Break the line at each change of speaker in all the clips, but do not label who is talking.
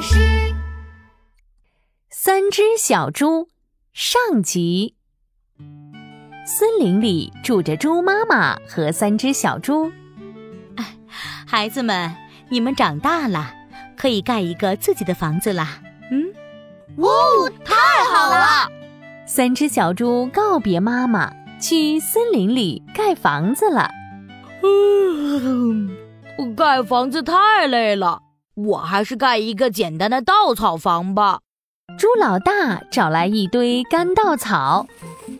师。
三只小猪上集。森林里住着猪妈妈和三只小猪。
孩子们，你们长大了，可以盖一个自己的房子啦。嗯，
哦，太好了！
三只小猪告别妈妈，去森林里盖房子了。
嗯，盖房子太累了，我还是盖一个简单的稻草房吧。
猪老大找来一堆干稻草，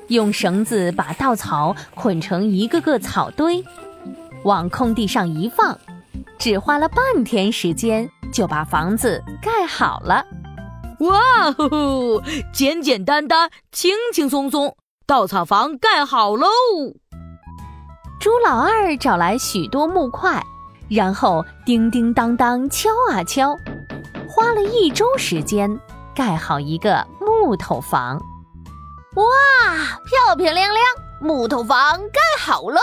用绳子把稻草捆成一个个草堆，往空地上一放，只花了半天时间就把房子盖好了。
哇吼！简简单单，轻轻松松，稻草房盖好喽！
猪老二找来许多木块，然后叮叮当当敲啊敲，花了一周时间盖好一个木头房。
哇，漂漂亮亮，木头房盖好喽！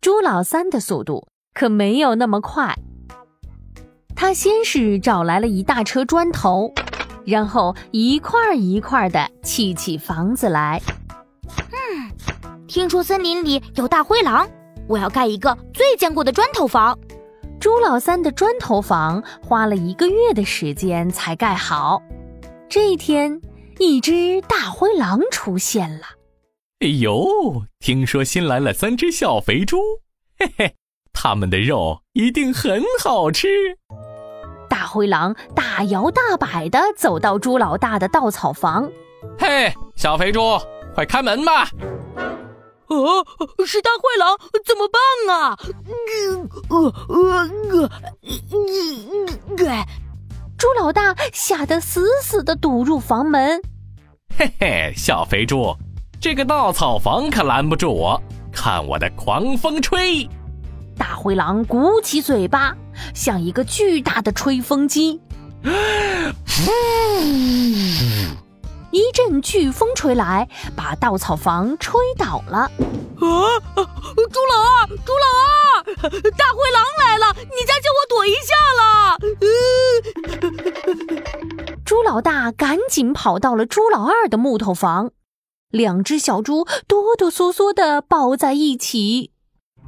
朱老三的速度可没有那么快，他先是找来了一大车砖头，然后一块一块的砌起房子来。
嗯听说森林里有大灰狼，我要盖一个最坚固的砖头房。
猪老三的砖头房花了一个月的时间才盖好。这一天，一只大灰狼出现了。
哎呦，听说新来了三只小肥猪，嘿嘿，它们的肉一定很好吃。
大灰狼大摇大摆地走到朱老大的稻草房。
嘿，小肥猪，快开门吧！
哦，是大灰狼，怎么办啊？呃呃呃
呃，猪老大吓得死死的堵入房门。
嘿嘿，小肥猪，这个稻草房可拦不住我，看我的狂风吹！
大灰狼鼓起嘴巴，像一个巨大的吹风机。一阵飓风吹来，把稻草房吹倒了。啊！
猪老二，猪老二，大灰狼来了！你家叫我躲一
下啦！猪老大赶紧跑到了猪老二的木头房，两只小猪哆哆嗦嗦的抱在一起。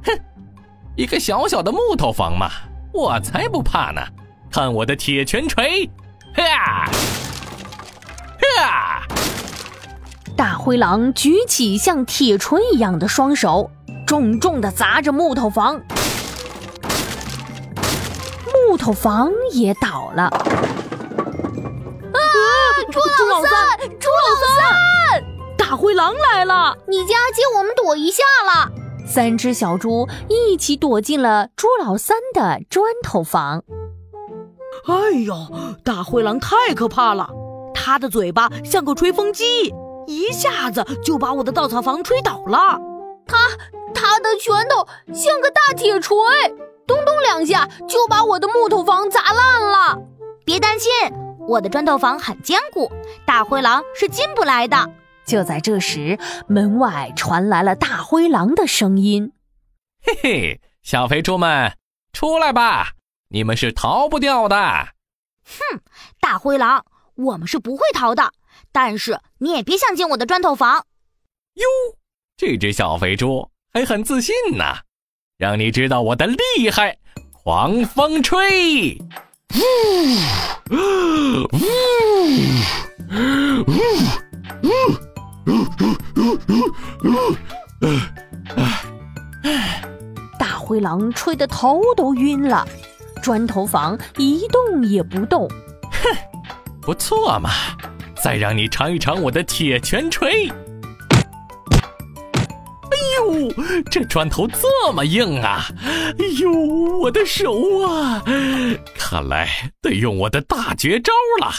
哼，一个小小的木头房嘛，我才不怕呢！看我的铁拳锤！哈！
啊！大灰狼举起像铁锤一样的双手，重重的砸着木头房，木头房也倒了。啊！
猪老三，猪老三，
大灰狼来了！
你家借我们躲一下了。
三只小猪一起躲进了猪老三的砖头房。
哎呦，大灰狼太可怕了！它的嘴巴像个吹风机，一下子就把我的稻草房吹倒了。
他他的拳头像个大铁锤，咚咚两下就把我的木头房砸烂了。
别担心，我的砖头房很坚固，大灰狼是进不来的。
就在这时，门外传来了大灰狼的声音：“
嘿嘿，小肥猪们，出来吧，你们是逃不掉的。”
哼，大灰狼。我们是不会逃的，但是你也别想进我的砖头房。
哟，这只小肥猪还很自信呢，让你知道我的厉害！狂风吹，呜呜
呜呜呜！大灰狼吹得头都晕了，砖头房一动也不动。
哼！不错嘛，再让你尝一尝我的铁拳锤！哎呦，这砖头这么硬啊！哎呦，我的手啊！看来得用我的大绝招了。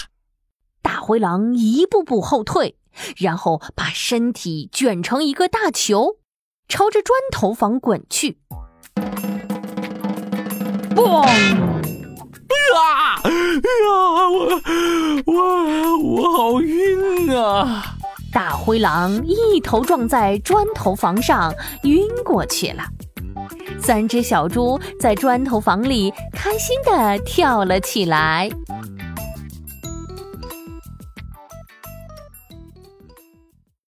大灰狼一步步后退，然后把身体卷成一个大球，朝着砖头房滚去。嘣！
啊！哎呀，我我
大灰狼一头撞在砖头房上，晕过去了。三只小猪在砖头房里开心地跳了起来。